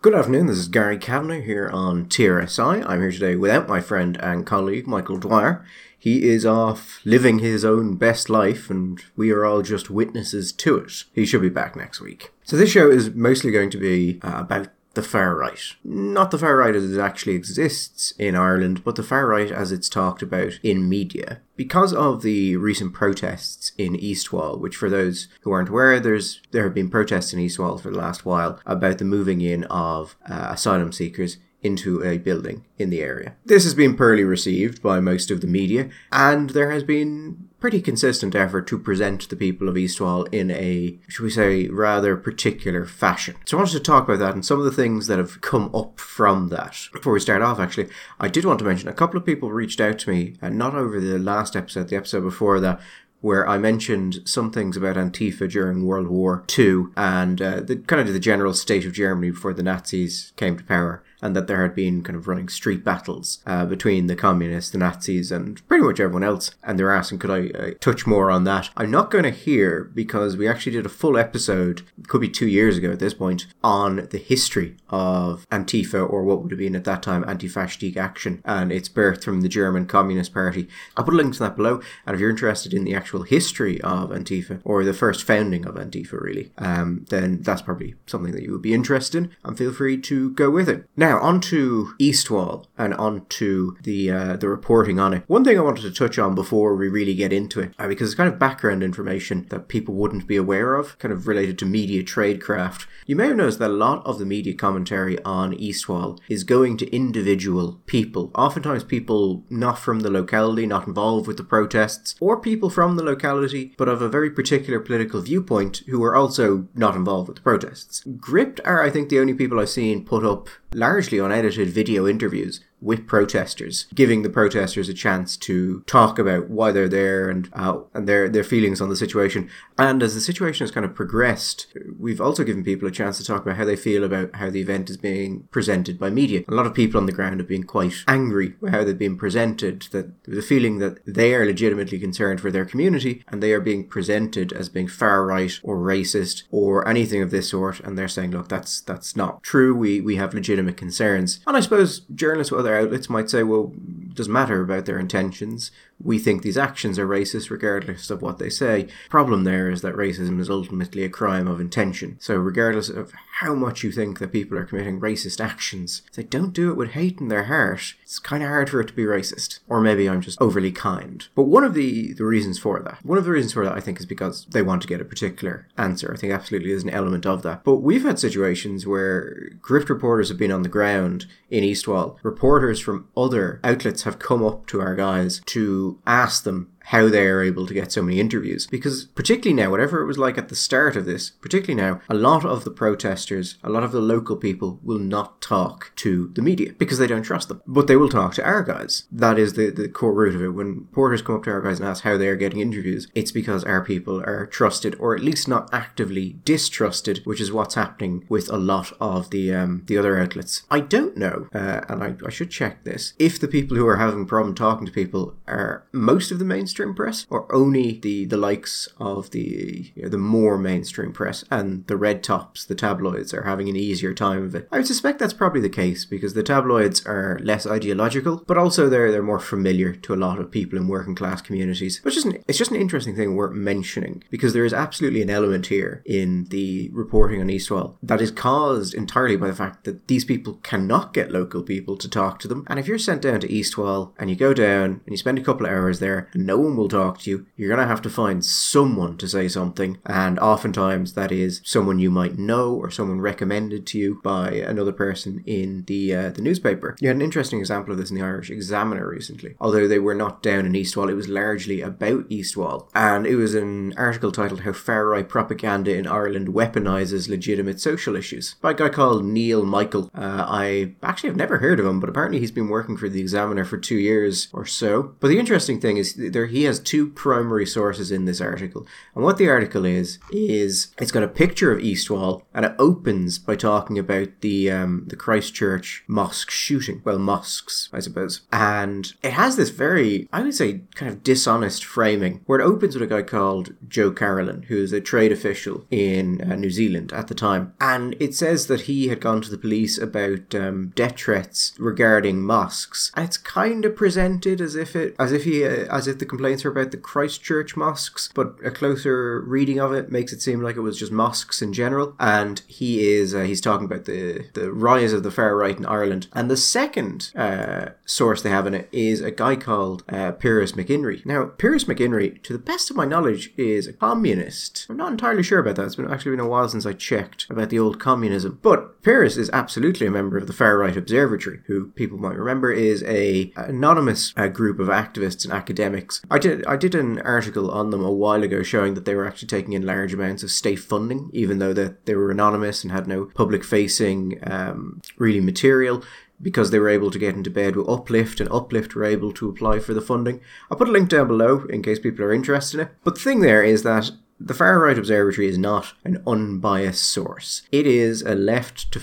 Good afternoon, this is Gary Kavanagh here on TRSI. I'm here today without my friend and colleague Michael Dwyer. He is off living his own best life, and we are all just witnesses to it. He should be back next week. So, this show is mostly going to be uh, about the far right. Not the far right as it actually exists in Ireland, but the far right as it's talked about in media. Because of the recent protests in Eastwall, which for those who aren't aware, there's there have been protests in Eastwall for the last while about the moving in of uh, asylum seekers into a building in the area. This has been poorly received by most of the media, and there has been pretty consistent effort to present the people of Eastwall in a, should we say, rather particular fashion. So I wanted to talk about that and some of the things that have come up from that. Before we start off, actually, I did want to mention a couple of people reached out to me, and not over the last episode, the episode before that, where I mentioned some things about Antifa during World War II and uh, the kind of the general state of Germany before the Nazis came to power and that there had been kind of running street battles uh, between the communists, the Nazis, and pretty much everyone else. And they're asking, could I uh, touch more on that? I'm not going to hear because we actually did a full episode, could be two years ago at this point, on the history of Antifa, or what would have been at that time Anti-Fascistic Action, and its birth from the German Communist Party. I'll put a link to that below, and if you're interested in the actual history of Antifa, or the first founding of Antifa, really, um, then that's probably something that you would be interested in, and feel free to go with it. Now, now, on to Eastwall and on to the, uh, the reporting on it. One thing I wanted to touch on before we really get into it, uh, because it's kind of background information that people wouldn't be aware of, kind of related to media tradecraft. You may have noticed that a lot of the media commentary on Eastwall is going to individual people, oftentimes people not from the locality, not involved with the protests, or people from the locality but of a very particular political viewpoint who are also not involved with the protests. Gript are, I think, the only people I've seen put up largely unedited video interviews with protesters, giving the protesters a chance to talk about why they're there and uh, and their their feelings on the situation. And as the situation has kind of progressed, we've also given people a chance to talk about how they feel about how the event is being presented by media. A lot of people on the ground have been quite angry with how they've been presented. That the feeling that they are legitimately concerned for their community and they are being presented as being far right or racist or anything of this sort. And they're saying, look, that's that's not true. We we have legitimate concerns. And I suppose journalists with outlets might say, well, it doesn't matter about their intentions. We think these actions are racist regardless of what they say. Problem there is that racism is ultimately a crime of intention. So regardless of how much you think that people are committing racist actions, if they don't do it with hate in their heart, it's kind of hard for it to be racist. Or maybe I'm just overly kind. But one of the, the reasons for that, one of the reasons for that I think is because they want to get a particular answer. I think absolutely is an element of that. But we've had situations where Gript reporters have been on the ground in Eastwall. Reporters from other outlets have come up to our guys to ask them how they are able to get so many interviews. Because, particularly now, whatever it was like at the start of this, particularly now, a lot of the protesters, a lot of the local people will not talk to the media because they don't trust them. But they will talk to our guys. That is the, the core root of it. When porters come up to our guys and ask how they are getting interviews, it's because our people are trusted, or at least not actively distrusted, which is what's happening with a lot of the um, the other outlets. I don't know, uh, and I, I should check this, if the people who are having problem talking to people are most of the mainstream mainstream press, or only the the likes of the you know, the more mainstream press and the red tops, the tabloids, are having an easier time of it. I would suspect that's probably the case because the tabloids are less ideological, but also they're they're more familiar to a lot of people in working class communities. But it's just an, it's just an interesting thing worth mentioning because there is absolutely an element here in the reporting on Eastwall that is caused entirely by the fact that these people cannot get local people to talk to them. And if you're sent down to Eastwall and you go down and you spend a couple of hours there and no will talk to you. You're going to have to find someone to say something, and oftentimes that is someone you might know or someone recommended to you by another person in the uh, the newspaper. You had an interesting example of this in the Irish Examiner recently. Although they were not down in Eastwall, it was largely about Eastwall, and it was an article titled "How Far Right Propaganda in Ireland Weaponizes Legitimate Social Issues" by a guy called Neil Michael. Uh, I actually have never heard of him, but apparently he's been working for the Examiner for two years or so. But the interesting thing is, there he he has two primary sources in this article. And what the article is, is it's got a picture of Eastwall and it opens by talking about the, um, the Christchurch mosque shooting. Well, mosques, I suppose. And it has this very, I would say, kind of dishonest framing where it opens with a guy called Joe Carolan, who's a trade official in uh, New Zealand at the time. And it says that he had gone to the police about um, death threats regarding mosques. And it's kind of presented as if it, as if he, uh, as if the complaints are about the Christchurch mosques, but a closer reading of it makes it seem like it was just mosques in general. And he is, uh, he's talking about the, the rise of the far right in Ireland. And the second uh, source they have in it is a guy called uh, Pearse McInerney. Now, Pearse McInerney, to the best of my knowledge, is a communist. I'm not entirely sure about that. It's been actually been a while since I checked about the old communism. But Pearse is absolutely a member of the Far Right Observatory, who people might remember is a anonymous uh, group of activists and academics. I did I did an article on them a while ago showing that they were actually taking in large amounts of state funding, even though that they were anonymous and had no public facing um, really material because they were able to get into bed with Uplift, and Uplift were able to apply for the funding. I'll put a link down below in case people are interested in it. But the thing there is that the Far Right Observatory is not an unbiased source. It is a left to,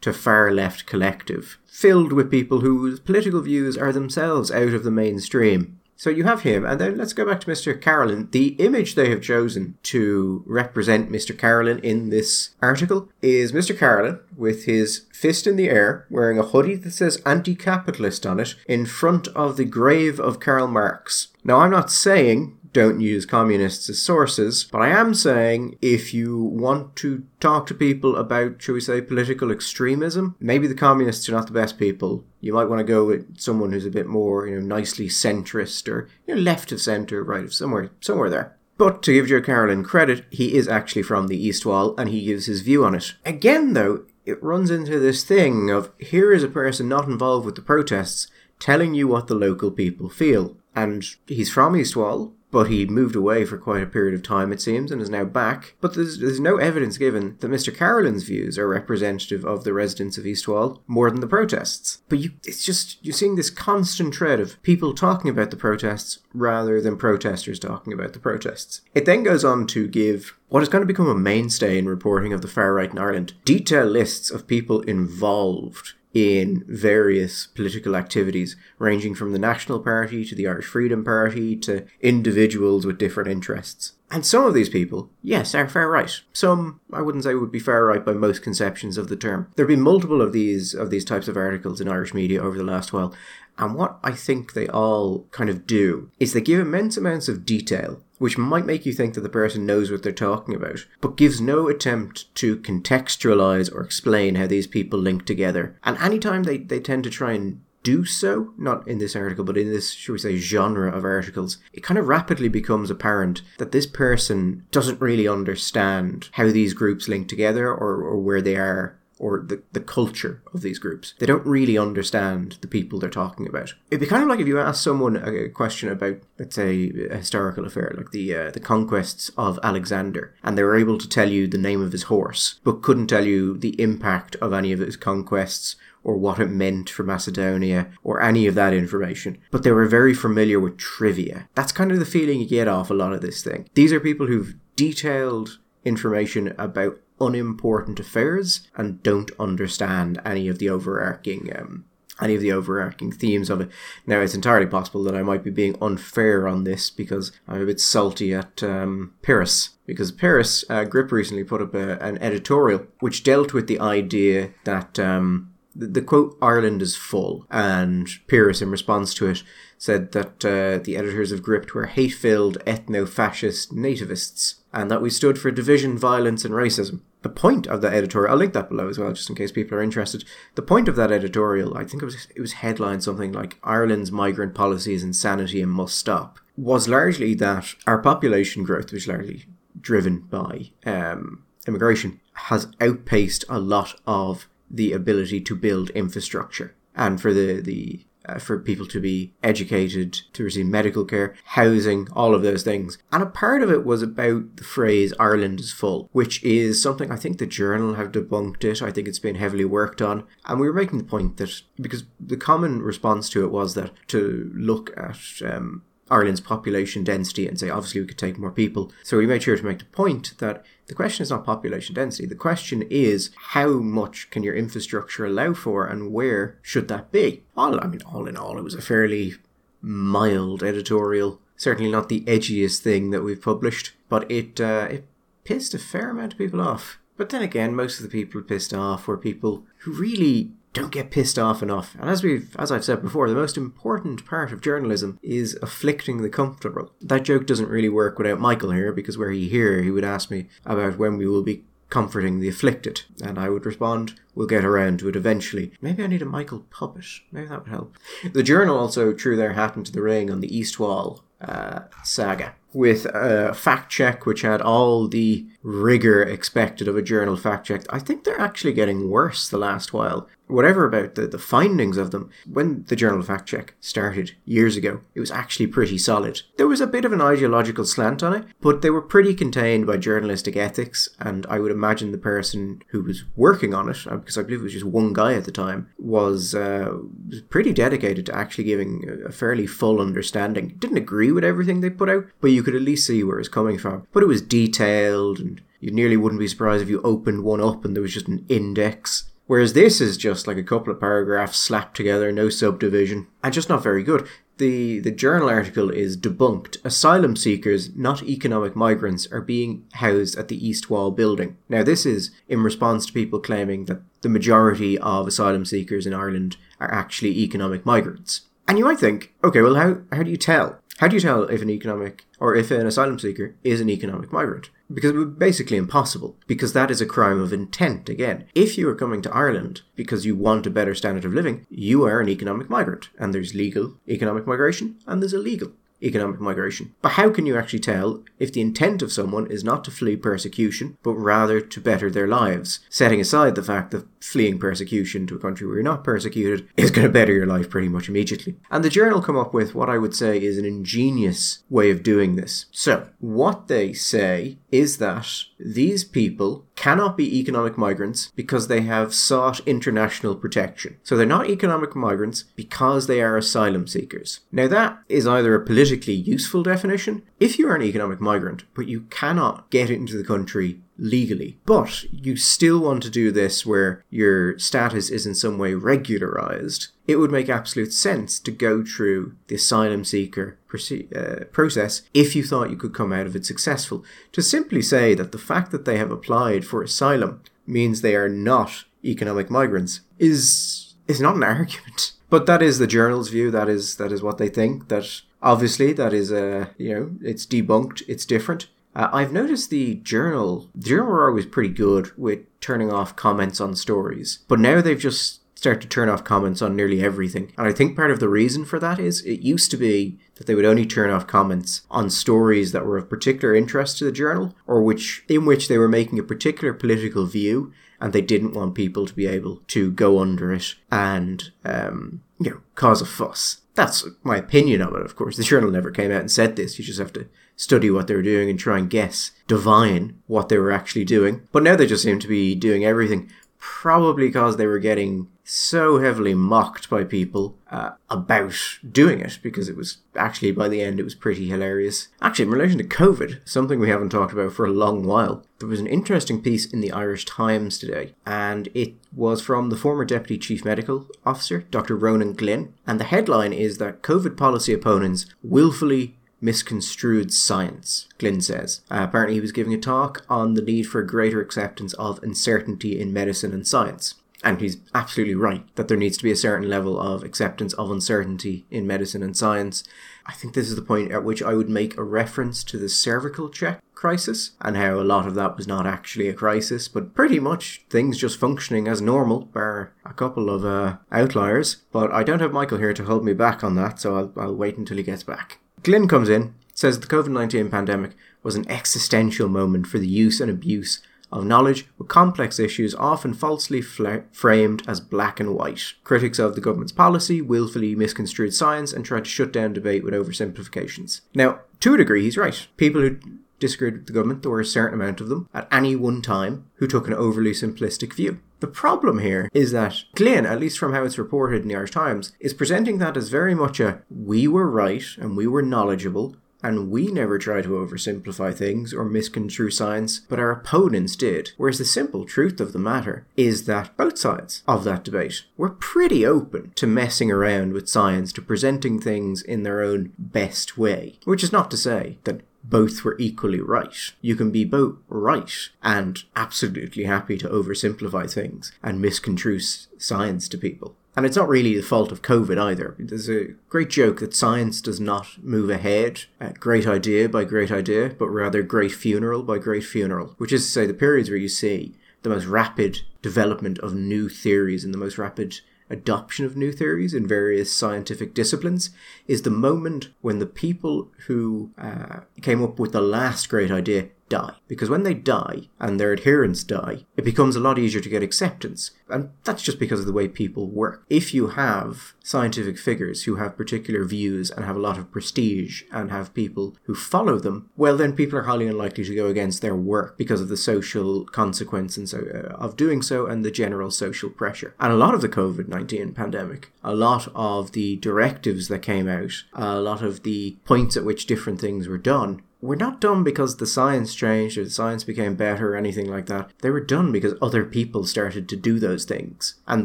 to far left collective filled with people whose political views are themselves out of the mainstream. So you have him, and then let's go back to Mr. Carolan. The image they have chosen to represent Mr. Carolan in this article is Mr. Carolan with his fist in the air, wearing a hoodie that says anti capitalist on it, in front of the grave of Karl Marx. Now, I'm not saying don't use communists as sources, but I am saying if you want to talk to people about, shall we say, political extremism, maybe the communists are not the best people. You might want to go with someone who's a bit more, you know, nicely centrist or you know, left of centre, right of somewhere, somewhere there. But to give Joe Carolan credit, he is actually from the East Wall and he gives his view on it. Again, though, it runs into this thing of here is a person not involved with the protests telling you what the local people feel. And he's from East Wall, but he moved away for quite a period of time, it seems, and is now back. But there's, there's no evidence given that Mr. Carolan's views are representative of the residents of Eastwall more than the protests. But you, it's just, you're seeing this constant thread of people talking about the protests rather than protesters talking about the protests. It then goes on to give what is going to become a mainstay in reporting of the far right in Ireland detailed lists of people involved in various political activities, ranging from the National Party to the Irish Freedom Party to individuals with different interests. And some of these people, yes, are far right. Some, I wouldn't say would be far right by most conceptions of the term. There have been multiple of these of these types of articles in Irish media over the last while, and what I think they all kind of do is they give immense amounts of detail which might make you think that the person knows what they're talking about, but gives no attempt to contextualize or explain how these people link together. And anytime they, they tend to try and do so, not in this article, but in this, should we say, genre of articles, it kind of rapidly becomes apparent that this person doesn't really understand how these groups link together or, or where they are or the, the culture of these groups. They don't really understand the people they're talking about. It'd be kind of like if you ask someone a question about, let's say, a historical affair, like the uh, the conquests of Alexander, and they were able to tell you the name of his horse, but couldn't tell you the impact of any of his conquests or what it meant for Macedonia or any of that information, but they were very familiar with trivia. That's kind of the feeling you get off a lot of this thing. These are people who've detailed information about unimportant affairs and don't understand any of the overarching um, any of the overarching themes of it. Now, it's entirely possible that I might be being unfair on this because I'm a bit salty at um, Pearse. Because Pearse, uh, Gript recently put up a, an editorial which dealt with the idea that um, the, the, quote, Ireland is full, and Pearse, in response to it, said that uh, the editors of Gript were hate filled ethno fascist nativists and that we stood for division, violence, and racism. The point of that editorial, I'll link that below as well, just in case people are interested. The point of that editorial, I think it was it was headlined something like Ireland's migrant policies insanity and must stop, was largely that our population growth, which is largely driven by um, immigration, has outpaced a lot of the ability to build infrastructure. And for the, the uh, for people to be educated, to receive medical care, housing, all of those things. And a part of it was about the phrase Ireland is full, which is something I think the journal have debunked it. I think it's been heavily worked on. And we were making the point that because the common response to it was that to look at um, Ireland's population density and say, obviously, we could take more people. So we made sure to make the point that the question is not population density. The question is how much can your infrastructure allow for and where should that be? All, I mean, all in all, it was a fairly mild editorial. Certainly not the edgiest thing that we've published, but it, uh, it pissed a fair amount of people off. But then again, most of the people pissed off were people who really don't get pissed off enough. And as we've as I've said before, the most important part of journalism is afflicting the comfortable. That joke doesn't really work without Michael here, because were he here, he would ask me about when we will be comforting the afflicted. And I would respond, we'll get around to it eventually. Maybe I need a Michael puppet. Maybe that would help. The journal also threw their hat into the ring on the East Wall uh, saga with a fact check which had all the rigor expected of a journal fact check. I think they're actually getting worse the last while whatever about the, the findings of them, when the Journal Fact Check started years ago, it was actually pretty solid. There was a bit of an ideological slant on it, but they were pretty contained by journalistic ethics, and I would imagine the person who was working on it, uh, because I believe it was just one guy at the time, was, uh, was pretty dedicated to actually giving a fairly full understanding. Didn't agree with everything they put out, but you could at least see where it's coming from. But it was detailed and you nearly wouldn't be surprised if you opened one up and there was just an index Whereas this is just like a couple of paragraphs slapped together, no subdivision, and just not very good. The, the journal article is debunked. Asylum seekers, not economic migrants, are being housed at the East Wall building. Now, this is in response to people claiming that the majority of asylum seekers in Ireland are actually economic migrants. And you might think, okay, well, how, how do you tell? How do you tell if an economic or if an asylum seeker is an economic migrant? Because it would be basically impossible, because that is a crime of intent again. If you are coming to Ireland because you want a better standard of living, you are an economic migrant. And there's legal economic migration and there's illegal economic migration. But how can you actually tell if the intent of someone is not to flee persecution, but rather to better their lives? Setting aside the fact that fleeing persecution to a country where you're not persecuted is going to better your life pretty much immediately. And the journal come up with what I would say is an ingenious way of doing this. So, what they say is that these people cannot be economic migrants because they have sought international protection. So they're not economic migrants because they are asylum seekers. Now, that is either a politically useful definition if you are an economic migrant, but you cannot get into the country legally. But you still want to do this where your status is in some way regularized. It would make absolute sense to go through the asylum seeker uh, process if you thought you could come out of it successful. To simply say that the fact that they have applied for asylum means they are not economic migrants is is not an argument. But that is the journal's view. That is that is what they think. That obviously that is a uh, you know it's debunked. It's different. Uh, I've noticed the journal, the journal were always pretty good with turning off comments on stories, but now they've just started to turn off comments on nearly everything. And I think part of the reason for that is it used to be that they would only turn off comments on stories that were of particular interest to the journal or which in which they were making a particular political view and they didn't want people to be able to go under it and um, you know cause a fuss. That's my opinion of it, of course. The journal never came out and said this. You just have to study what they were doing and try and guess, divine what they were actually doing. But now they just seem to be doing everything, probably because they were getting so heavily mocked by people uh, about doing it because it was actually by the end it was pretty hilarious. Actually, in relation to COVID, something we haven't talked about for a long while, there was an interesting piece in the Irish Times today, and it was from the former Deputy Chief Medical Officer, Dr. Ronan Glynn, and the headline is that COVID policy opponents willfully misconstrued science, Glynn says. Uh, apparently, he was giving a talk on the need for greater acceptance of uncertainty in medicine and science. And he's absolutely right that there needs to be a certain level of acceptance of uncertainty in medicine and science. I think this is the point at which I would make a reference to the cervical check crisis and how a lot of that was not actually a crisis, but pretty much things just functioning as normal, bar a couple of uh, outliers. But I don't have Michael here to hold me back on that, so I'll, I'll wait until he gets back. Glynn comes in, says the COVID 19 pandemic was an existential moment for the use and abuse of knowledge with complex issues often falsely framed as black and white. Critics of the government's policy willfully misconstrued science and tried to shut down debate with oversimplifications. Now, to a degree, he's right. People who disagreed with the government. There were a certain amount of them at any one time who took an overly simplistic view. The problem here is that Glynn, at least from how it's reported in the Irish Times, is presenting that as very much a we were right and we were knowledgeable and we never try to oversimplify things or misconstrue science, but our opponents did. Whereas the simple truth of the matter is that both sides of that debate were pretty open to messing around with science, to presenting things in their own best way. Which is not to say that both were equally right. You can be both right and absolutely happy to oversimplify things and misconstrue science to people. And it's not really the fault of COVID either. There's a great joke that science does not move ahead at great idea by great idea, but rather great funeral by great funeral, which is to say the periods where you see the most rapid development of new theories and the most rapid adoption of new theories in various scientific disciplines is the moment when the people who uh, came up with the last great idea die. Because when they die and their adherents die, it becomes a lot easier to get acceptance. And that's just because of the way people work. If you have scientific figures who have particular views and have a lot of prestige and have people who follow them, well, then people are highly unlikely to go against their work because of the social consequence and so, uh, of doing so and the general social pressure. And a lot of the COVID 19 pandemic, a lot of the directives that came out, a lot of the points at which different things were done were not done because the science changed or the science became better or anything like that. They were done because other people started to do those things. And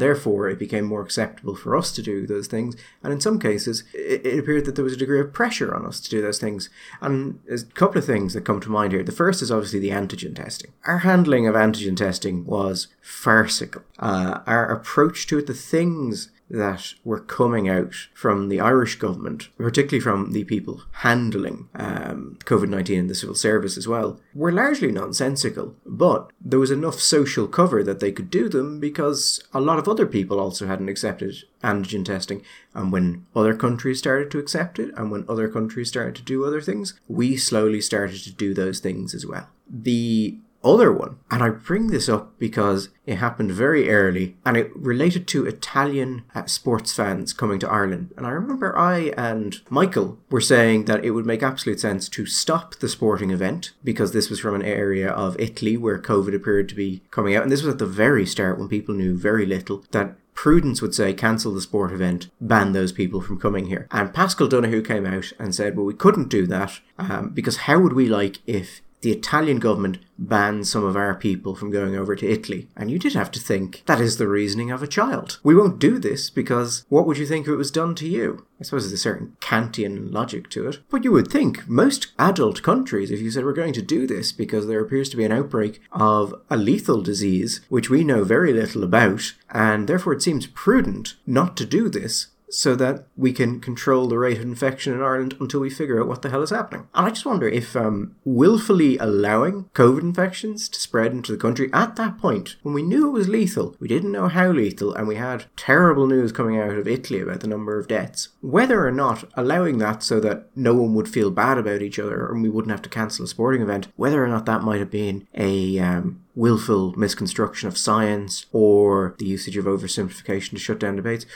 therefore, it became more acceptable for us to do those things. And in some cases, it, it appeared that there was a degree of pressure on us to do those things. And there's a couple of things that come to mind here. The first is obviously the antigen testing. Our handling of antigen testing was farcical. Uh, our approach to it, the things that were coming out from the Irish government, particularly from the people handling um, COVID 19 in the civil service as well, were largely nonsensical. But there was enough social cover that they could do them because a lot of other people also hadn't accepted antigen testing. And when other countries started to accept it, and when other countries started to do other things, we slowly started to do those things as well. The other one. And I bring this up because it happened very early and it related to Italian uh, sports fans coming to Ireland. And I remember I and Michael were saying that it would make absolute sense to stop the sporting event because this was from an area of Italy where COVID appeared to be coming out. And this was at the very start when people knew very little that prudence would say cancel the sport event, ban those people from coming here. And Paschal Donohoe came out and said, well, we couldn't do that um, because how would we like if the Italian government banned some of our people from going over to Italy. And you did have to think, that is the reasoning of a child. We won't do this because what would you think if it was done to you? I suppose there's a certain Kantian logic to it. But you would think most adult countries, if you said we're going to do this because there appears to be an outbreak of a lethal disease, which we know very little about, and therefore it seems prudent not to do this, so that we can control the rate of infection in Ireland until we figure out what the hell is happening. And I just wonder if um, willfully allowing COVID infections to spread into the country at that point, when we knew it was lethal, we didn't know how lethal, and we had terrible news coming out of Italy about the number of deaths, whether or not allowing that so that no one would feel bad about each other and we wouldn't have to cancel a sporting event, whether or not that might have been a um, willful misconstruction of science or the usage of oversimplification to shut down debates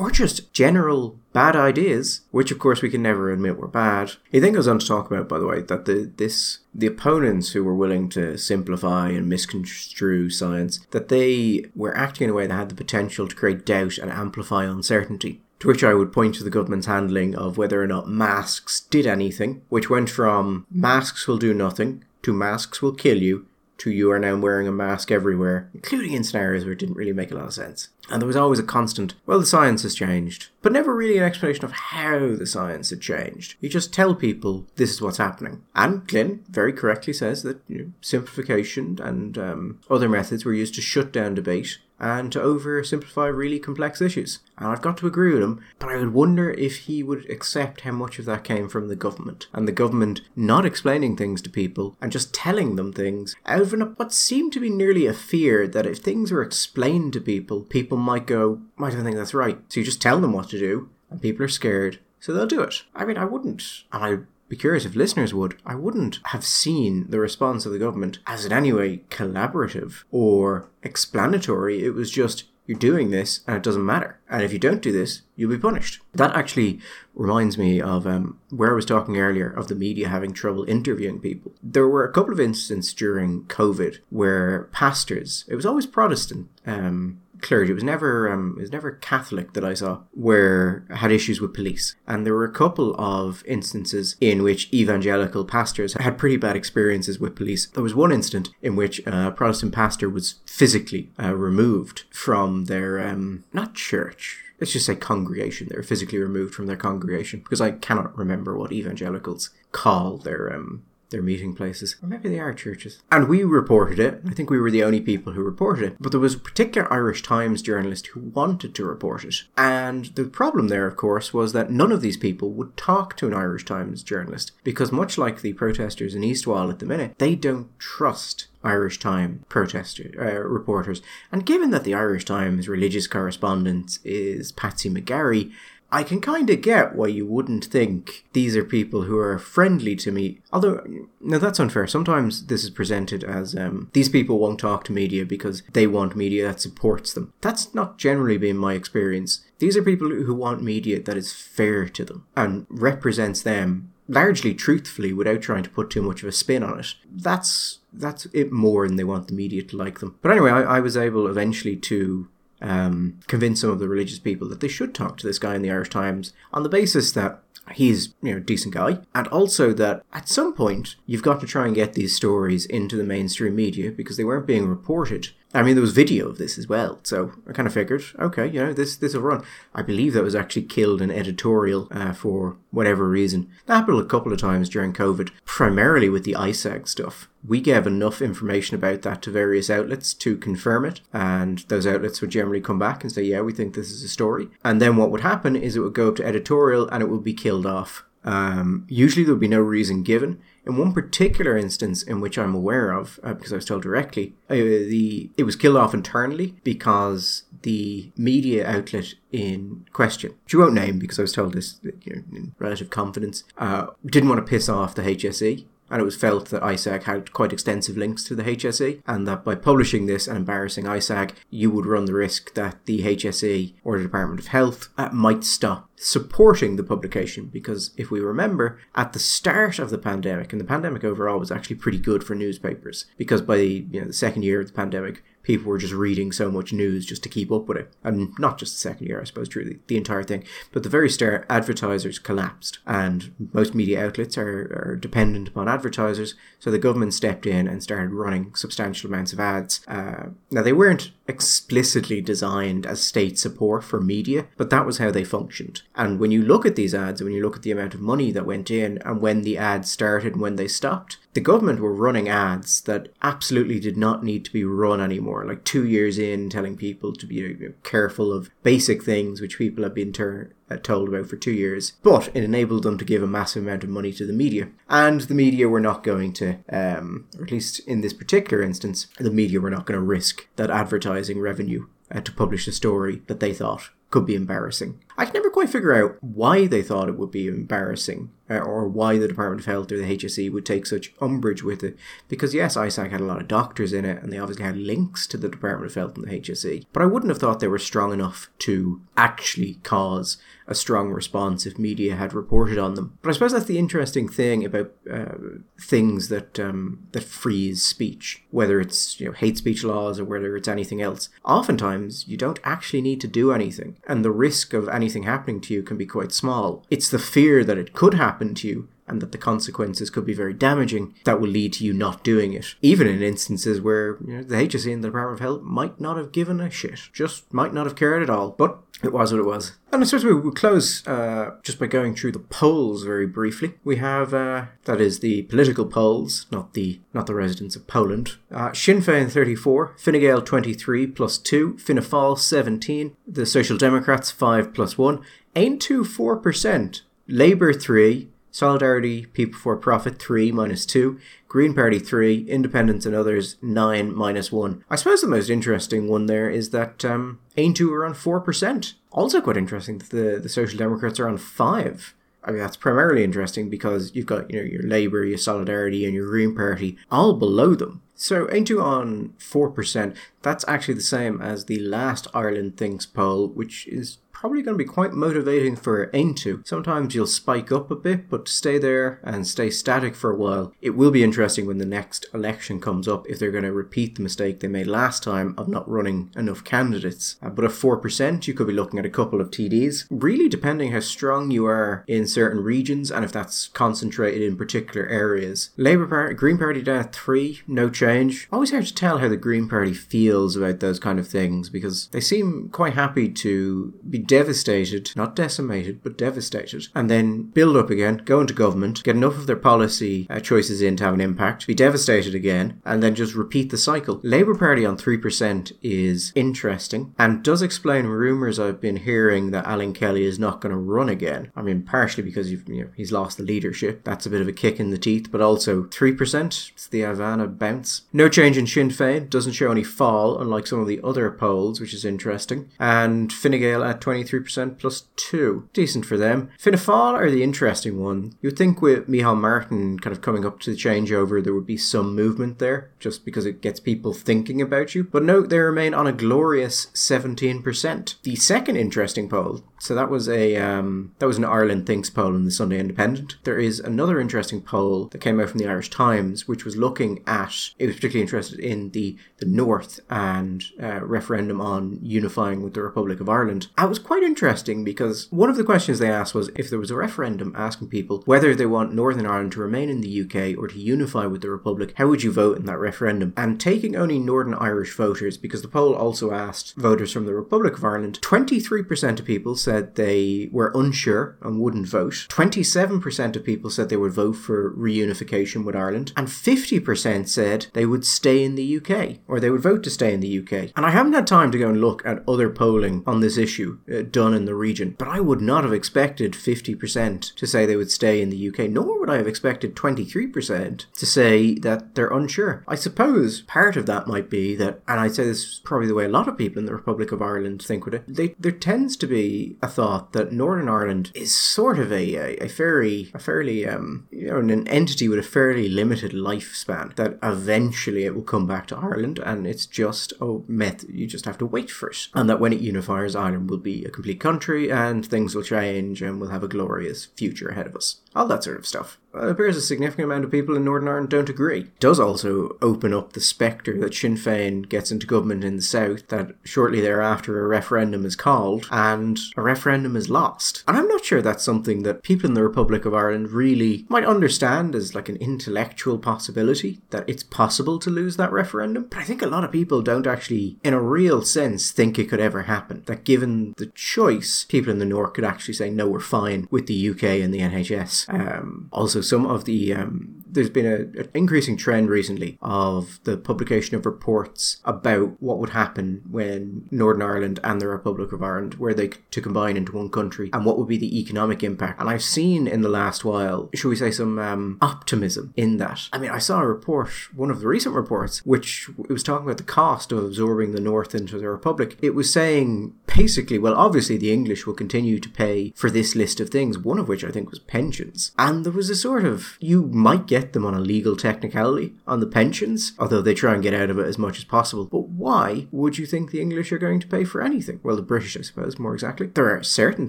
or just general bad ideas, which of course we can never admit were bad. He then goes on to talk about, by the way, that the this the opponents who were willing to simplify and misconstrue science, that they were acting in a way that had the potential to create doubt and amplify uncertainty. To which I would point to the government's handling of whether or not masks did anything, which went from masks will do nothing to masks will kill you to you are now wearing a mask everywhere, including in scenarios where it didn't really make a lot of sense. And there was always a constant, well, the science has changed, but never really an explanation of how the science had changed. You just tell people this is what's happening. And Glynn very correctly says that you know, simplification and um, other methods were used to shut down debate and to oversimplify really complex issues. And I've got to agree with him, but I would wonder if he would accept how much of that came from the government, and the government not explaining things to people and just telling them things out of what seemed to be nearly a fear that if things were explained to people, people might go, I don't think that's right. So you just tell them what to do, and people are scared, so they'll do it. I mean, I wouldn't, and I'd be curious if listeners would. I wouldn't have seen the response of the government as in any way collaborative or explanatory. It was just you're doing this and it doesn't matter. And if you don't do this, you'll be punished. That actually reminds me of um, where I was talking earlier of the media having trouble interviewing people. There were a couple of instances during COVID where pastors, it was always Protestant, um, clergy. It was never um, it was never Catholic that I saw where had issues with police, and there were a couple of instances in which evangelical pastors had pretty bad experiences with police. There was one incident in which a Protestant pastor was physically uh, removed from their um, not church let's just say congregation. They were physically removed from their congregation because I cannot remember what evangelicals call their um, their meeting places. Or maybe they are churches. And we reported it. I think we were the only people who reported it. But there was a particular Irish Times journalist who wanted to report it. And the problem there, of course, was that none of these people would talk to an Irish Times journalist. Because much like the protesters in Eastwall at the minute, they don't trust Irish Times protester uh, reporters. And given that the Irish Times religious correspondent is Patsy McGarry, I can kind of get why you wouldn't think these are people who are friendly to me. Although, no, that's unfair. Sometimes this is presented as um, these people won't talk to media because they want media that supports them. That's not generally been my experience. These are people who want media that is fair to them and represents them largely truthfully without trying to put too much of a spin on it. That's that's it more than they want the media to like them. But anyway, I, I was able eventually to um, convince some of the religious people that they should talk to this guy in the Irish Times on the basis that he's you know a decent guy and also that at some point you've got to try and get these stories into the mainstream media because they weren't being reported I mean, there was video of this as well, so I kind of figured, okay, you know, this this will run. I believe that was actually killed in editorial uh, for whatever reason. That happened a couple of times during COVID, primarily with the ISAG stuff. We gave enough information about that to various outlets to confirm it, and those outlets would generally come back and say, yeah, we think this is a story. And then what would happen is it would go up to editorial and it would be killed off. Um, usually there would be no reason given. In one particular instance, in which I'm aware of, uh, because I was told directly, uh, the it was killed off internally because the media outlet in question, which you won't name because I was told this you know, in relative confidence, uh, didn't want to piss off the HSE and it was felt that ISAG had quite extensive links to the HSE, and that by publishing this and embarrassing ISAG, you would run the risk that the HSE or the Department of Health uh, might stop supporting the publication. Because if we remember at the start of the pandemic and the pandemic overall was actually pretty good for newspapers because by you know the second year of the pandemic people were just reading so much news just to keep up with it. And not just the second year, I suppose, truly, the entire thing. But the very start, advertisers collapsed, and most media outlets are, are dependent upon advertisers. So the government stepped in and started running substantial amounts of ads. Uh, now, they weren't explicitly designed as state support for media, but that was how they functioned. And when you look at these ads, and when you look at the amount of money that went in, and when the ads started and when they stopped, the government were running ads that absolutely did not need to be run anymore. Like two years in, telling people to be careful of basic things which people have been ter- uh, told about for two years, but it enabled them to give a massive amount of money to the media. And the media were not going to, um, or at least in this particular instance, the media were not going to risk that advertising revenue uh, to publish a story that they thought could be embarrassing. I can never quite figure out why they thought it would be embarrassing uh, or why the Department of Health or the HSE would take such umbrage with it. Because yes, ISAG had a lot of doctors in it and they obviously had links to the Department of Health and the HSE. But I wouldn't have thought they were strong enough to actually cause a strong response if media had reported on them. But I suppose that's the interesting thing about uh, things that um, that freeze speech, whether it's you know hate speech laws or whether it's anything else. Oftentimes, you don't actually need to do anything, and the risk of anything happening to you can be quite small. It's the fear that it could happen happen to you and that the consequences could be very damaging that will lead to you not doing it. Even in instances where you know, the HSE and the Department of Health might not have given a shit, just might not have cared at all. But it was what it was. And I suppose we will close uh, just by going through the polls very briefly. We have uh, that is the political polls, not the not the residents of Poland. Uh, Sinn Féin 34, Fine Gael 23 plus 2, Fianna Fáil 17, the Social Democrats 5 plus 1, Aontú 4%, Labour 3, Solidarity, People for Profit 3 minus 2, Green Party 3, Independents and others 9 minus 1. I suppose the most interesting one there is that um, Aontú are on 4%. Also quite interesting that the, the Social Democrats are on 5. I mean, that's primarily interesting because you've got, you know, your Labour, your Solidarity and your Green Party all below them. So Aontú on 4%, that's actually the same as the last Ireland Thinks poll, which is probably going to be quite motivating for Aontú. Sometimes you'll spike up a bit, but stay there and stay static for a while. It will be interesting when the next election comes up if they're going to repeat the mistake they made last time of not running enough candidates. Uh, but at 4%, you could be looking at a couple of TDs, really depending how strong you are in certain regions and if that's concentrated in particular areas. Labour Party, Green Party down at 3, no change. Always hard to tell how the Green Party feels about those kind of things because they seem quite happy to be devastated, not decimated, but devastated, and then build up again, go into government, get enough of their policy uh, choices in to have an impact, be devastated again, and then just repeat the cycle. Labour Party on 3% is interesting and does explain rumours I've been hearing that Alan Kelly is not going to run again. I mean, partially because you know, he's lost the leadership. That's a bit of a kick in the teeth, but also 3%. It's the Ivana bounce. No change in Sinn Féin, doesn't show any fall, unlike some of the other polls, which is interesting. And Fine Gael at 20 23% plus 2. Decent for them. Fianna Fáil are the interesting one. You'd think with Micheál Martin kind of coming up to the changeover, there would be some movement there, just because it gets people thinking about you. But no, they remain on a glorious 17%. The second interesting poll, so that was a um, that was an Ireland Thinks poll in the Sunday Independent. There is another interesting poll that came out from the Irish Times, which was looking at it was particularly interested in the the North and uh, referendum on unifying with the Republic of Ireland. That was quite interesting because one of the questions they asked was if there was a referendum asking people whether they want Northern Ireland to remain in the UK or to unify with the Republic, how would you vote in that referendum? And taking only Northern Irish voters, because the poll also asked voters from the Republic of Ireland, 23% of people said they were unsure and wouldn't vote. 27% of people said they would vote for reunification with Ireland. And 50% said they would stay in the UK or they would vote to stay in the UK. And I haven't had time to go and look at other polling on this issue uh, done in the region, but I would not have expected 50% to say they would stay in the UK, nor would I have expected 23% to say that they're unsure. I suppose part of that might be that, and I'd say this is probably the way a lot of people in the Republic of Ireland think with it, they, there tends to be a thought that Northern Ireland is sort of a, a, a fairly a fairly um you know an entity with a fairly limited lifespan that eventually it will come back to Ireland and it's just oh met you just have to wait for it and that when it unifies Ireland will be a complete country and things will change and we'll have a glorious future ahead of us. All that sort of stuff it appears a significant amount of people in Northern Ireland don't agree. It does also open up the spectre that Sinn Féin gets into government in the south, that shortly thereafter a referendum is called and a referendum is lost. And I'm not sure that's something that people in the Republic of Ireland really might understand as like an intellectual possibility, that it's possible to lose that referendum. But I think a lot of people don't actually, in a real sense, think it could ever happen. That given the choice, people in the north could actually say, no, we're fine with the UK and the NHS. Um, also, some of the um, there's been a, an increasing trend recently of the publication of reports about what would happen when Northern Ireland and the Republic of Ireland were they to combine into one country and what would be the economic impact. And I've seen in the last while, should we say, some um, optimism in that. I mean, I saw a report, one of the recent reports, which was talking about the cost of absorbing the North into the Republic. It was saying basically, well, obviously the English will continue to pay for this list of things, one of which I think was pensions. And there was a sort of, you might get get them on a legal technicality on the pensions, although they try and get out of it as much as possible. But why would you think the English are going to pay for anything? Well, the British, I suppose, more exactly. There are certain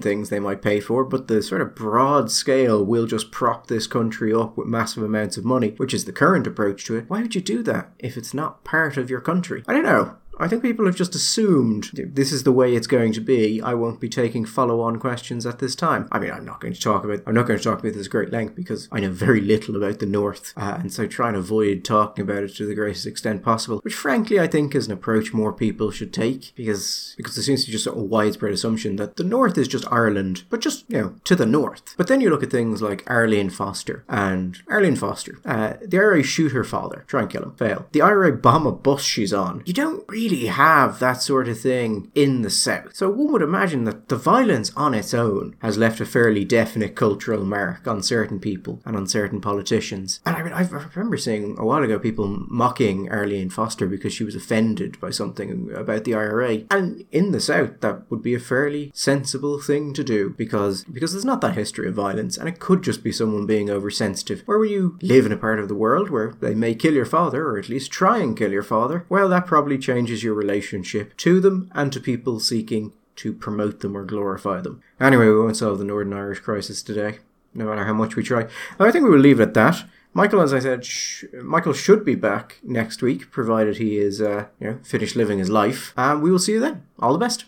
things they might pay for, but the sort of broad scale will just prop this country up with massive amounts of money, which is the current approach to it. Why would you do that if it's not part of your country? I don't know. I think people have just assumed this is the way it's going to be. I won't be taking follow-on questions at this time. I mean, I'm not going to talk about I'm not going to talk about this great length because I know very little about the North, uh, and so try and avoid talking about it to the greatest extent possible. Which, frankly, I think is an approach more people should take because because there seems to be just a widespread assumption that the North is just Ireland, but just you know to the north. But then you look at things like Arlene Foster and Arlene Foster, uh, the IRA shoot her father, try and kill him, fail. The IRA bomb a bus she's on. You don't really really have that sort of thing in the South. So one would imagine that the violence on its own has left a fairly definite cultural mark on certain people and on certain politicians. And I mean, I remember seeing a while ago people mocking Arlene Foster because she was offended by something about the IRA. And in the South, that would be a fairly sensible thing to do because because there's not that history of violence, and it could just be someone being oversensitive. Where you live in a part of the world where they may kill your father, or at least try and kill your father, well, that probably changes your relationship to them and to people seeking to promote them or glorify them. Anyway, we won't solve the Northern Irish crisis today, no matter how much we try. I think we will leave it at that. Michael, as I said, sh- Michael should be back next week, provided he is, uh, you know, finished living his life. And we will see you then. All the best.